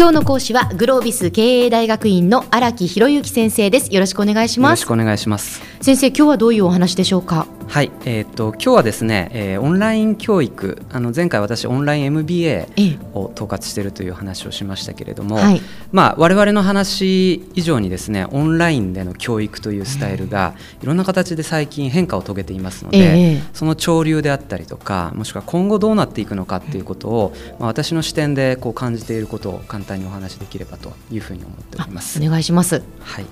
今日の講師はグロービス経営大学院の荒木博之先生です。よろしくお願いします。よろしくお願いします。先生今日はどういうお話でしょうか？はい、えーと、今日はですね、えー、オンライン教育あの前回私オンライン MBA を統括しているという話をしましたけれども、はい、まあ、我々の話以上にですねオンラインでの教育というスタイルがい。ろんな形で最近変化を遂げていますので、えー、その潮流であったりとかもしくは今後どうなっていくのかっていうことを、まあ、私の視点でこう感じていることを簡単にお話しできればというふうに思っております。お願いします、はい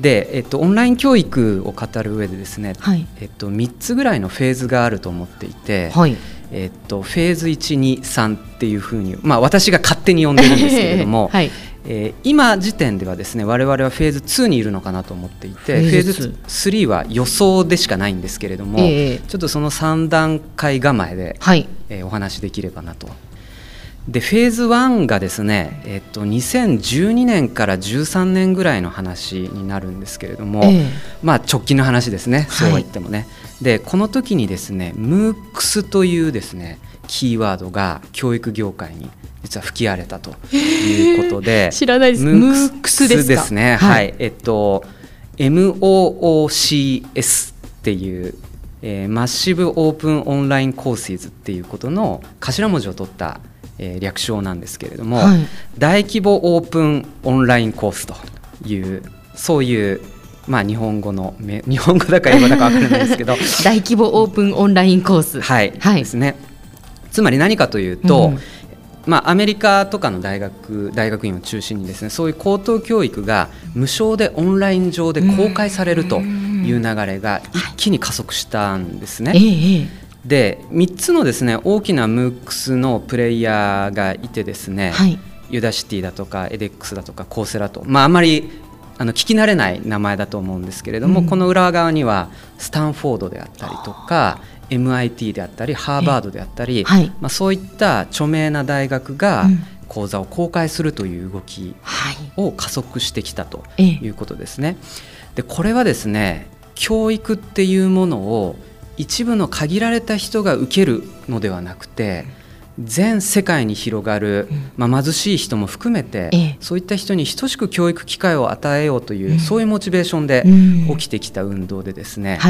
で、えっと、オンライン教育を語る上でですね、はい、えっと、3つぐらいのフェーズがあると思っていて、はい、えっと、フェーズ123っていうふうに、まあ、私が勝手に呼んでるんですけれども、はい、えー、今時点ではですね我々はフェーズ2にいるのかなと思っていてフェーズ3は予想でしかないんですけれども、えー、ちょっとその3段階構えで、はい、えー、お話しできればなとでフェーズ1がですね、えっと、2012年から13年ぐらいの話になるんですけれども、えー、まあ、直近の話ですね、そうは言ってもね。はい、でこの時にですね MOOCs というですねキーワードが教育業界に実は吹き荒れたということで、知らないです。MOOCs ですですね、はい、はい、えっと MOOCS っていうえー、マッシブオープンオンラインコースイズっていうことの頭文字を取ったえー、略称なんですけれども、はい、大規模オープンオンラインコースというそういうまあ、日本語の日本語だか英語だか分からないですけど 大規模オープンオンラインコース、はい、はい、ですね。つまり何かというと、うん、まあ、アメリカとかの大学大学院を中心にですねそういう高等教育が無償でオンライン上で公開されるという流れが一気に加速したんですね。ええで3つのですね大きな MOOCs のプレイヤーがいてですね、はい、ユダシティだとかエデックスだとかコーセラと、まあ、あまりあの聞き慣れない名前だと思うんですけれども、うん、この裏側にはスタンフォードであったりとか MIT であったりハーバードであったり、はい、まあ、そういった著名な大学が講座を公開するという動きを加速してきたということですね。でこれはですね教育っていうものを一部の限られた人が受けるのではなくて全世界に広がる、まあ、貧しい人も含めて、そういった人に等しく教育機会を与えようという、そういうモチベーションで起きてきた運動でですね、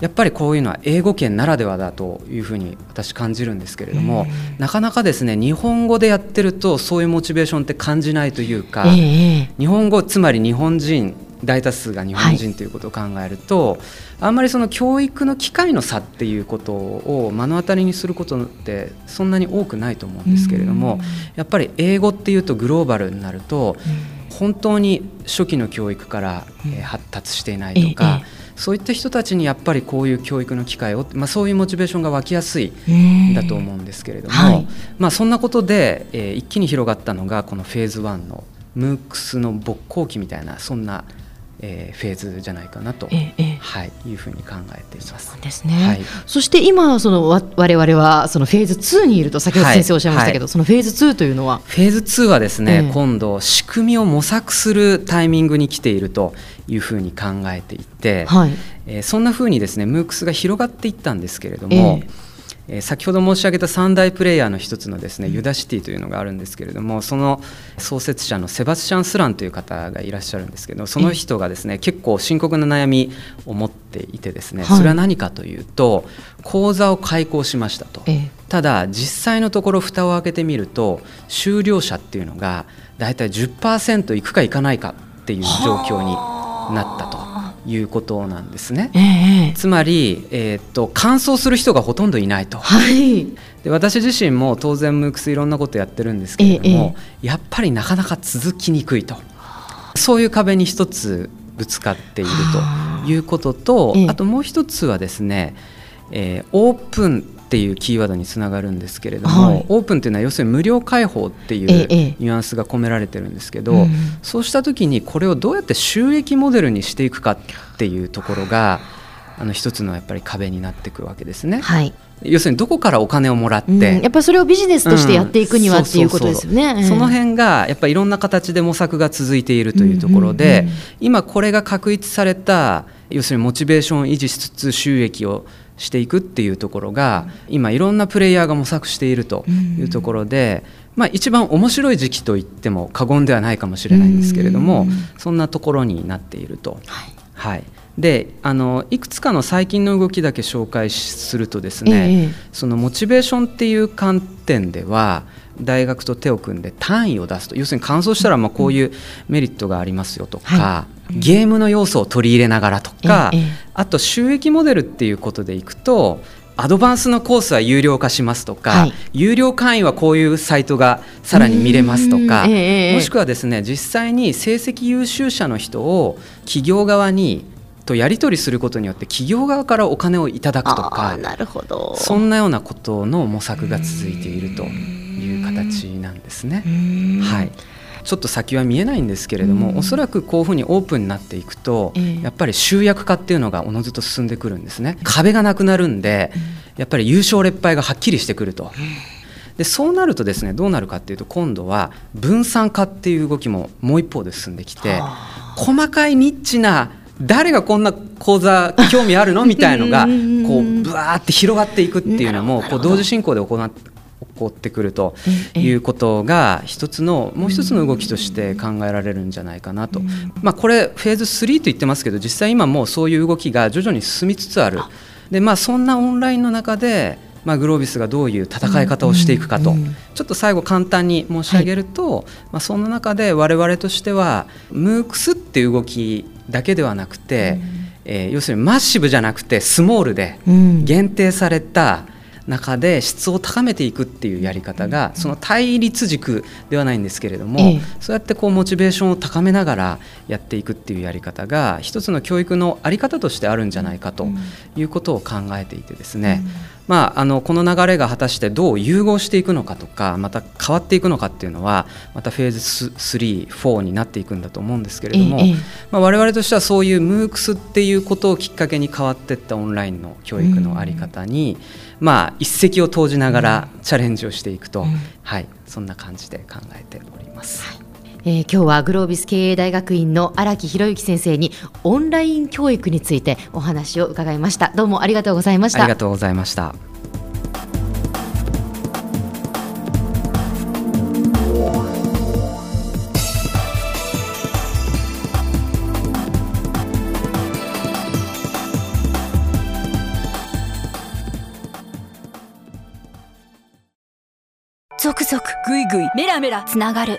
やっぱりこういうのは英語圏ならではだというふうに私感じるんですけれども、なかなかですね日本語でやってるとそういうモチベーションって感じないというか、日本語つまり日本人大多数が日本人ということを考えると、はい、あんまりその教育の機会の差っていうことを目の当たりにすることってそんなに多くないと思うんですけれどもやっぱり英語っていうとグローバルになると本当に初期の教育から発達していないとか。そういった人たちにやっぱりこういう教育の機会を、まあ、そういうモチベーションが湧きやすいんだと思うんですけれども、はい、まあ、そんなことで、えー、一気に広がったのがこのフェーズ1の MOOCs の勃興期みたいなそんなえー、フェーズじゃないかなと、ええ、はい、いうふうに考えています。ですね。はい、そして今そのわ我々はそのフェーズ2にいると先ほど先生おっしゃいましたけど、はいはい、そのフェーズ2というのは？フェーズ2はですね、えー、今度仕組みを模索するタイミングに来ているというふうに考えていて、はい、えー、そんなふうにですね MOOCs が広がっていったんですけれども。えーえ先ほど申し上げた三大プレイヤーの一つのですねユダシティというのがあるんですけれどもその創設者のセバスチャン・スランという方がいらっしゃるんですけどその人がですね結構深刻な悩みを持っていてですねそれは何かというと講座を開講しましたと。ただ実際のところ蓋を開けてみると修了者っていうのが大体10%いくかいかないかっていう状況になったと。いうことなんですね。えー、つまり、えー、っと乾燥する人がほとんどいないと。はい、で私自身も当然ムークスいろんなことやってるんですけれども、えー、やっぱりなかなか続きにくいと。そういう壁に一つぶつかっているということと、あともう一つはですね、えー、オープンっていうキーワードにつながるんですけれども、はい、オープンっていうのは要するに無料開放っていうニュアンスが込められてるんですけど、ええそうした時にこれをどうやって収益モデルにしていくかっていうところがあの一つのやっぱり壁になってくるわけですね。はい。要するにどこからお金をもらって、うん、やっぱりそれをビジネスとしてやっていくには、うん、っていうことですよね。その辺がやっぱりいろんな形で模索が続いているというところで、今これが確立された要するにモチベーションを維持しつつ収益をしていくっていうところが今いろんなプレイヤーが模索しているというところで、まあ、一番面白い時期と言っても過言ではないかもしれないんですけれどもそんなところになっていると。はい、であのいくつかの最近の動きだけ紹介するとですね、ええ、そのモチベーションっていう観点では大学と手を組んで単位を出すと。要するに完走したらまあこういうメリットがありますよとか、はい、ゲームの要素を取り入れながらとか、え、あと収益モデルっていうことでいくとアドバンスのコースは有料化しますとか、はい、有料会員はこういうサイトがさらに見れますとか、もしくはですね実際に成績優秀者の人を企業側にとやり取りすることによって企業側からお金をいただくとかなるほど。そんなようなことの模索が続いているという形なんですね。はいちょっと先は見えないんですけれども、うん、おそらくこういうふうにオープンになっていくと、えー、やっぱり集約化っていうのがおのずと進んでくるんですね。壁がなくなるんで、うん、やっぱり優勝劣敗がはっきりしてくると。でそうなるとですねどうなるかっていうと今度は分散化っていう動きももう一方で進んできて細かいニッチな誰がこんな講座興味あるの？みたいのがこうぶわーって広がっていくっていうのもこう同時進行で行起こってくるということが一つのもう一つの動きとして考えられるんじゃないかなと、まあ、これフェーズ3と言ってますけど実際今もうそういう動きが徐々に進みつつある。で、まあ、そんなオンラインの中でまあ、グロービスがどういう戦い方をしていくかと、ちょっと最後簡単に申し上げると、はい、まあ、そんな中で我々としてはムークスっていう動きだけではなくて、えー、要するにマッシブじゃなくてスモールで限定された、中で質を高めていくっていうやり方がその対立軸ではないんですけれども、ええ、そうやってこうモチベーションを高めながらやっていくっていうやり方が一つの教育の在り方としてあるんじゃないかということを考えていてですね、まあ、あのこの流れが果たしてどう融合していくのかとかまた変わっていくのかっていうのはまたフェーズ34になっていくんだと思うんですけれども、ええまあ、我々としてはそういう MOOCs っていうことをきっかけに変わっていったオンラインの教育の在り方に、うん、まあ、一石を投じながらチャレンジをしていくと、うん、はい、そんな感じで考えております。はいえー、今日はグロービス経営大学院の荒木博之先生にオンライン教育についてお話を伺いました。どうもありがとうございました。ありがとうございました。ゾクゾクグイグイメラメラつながる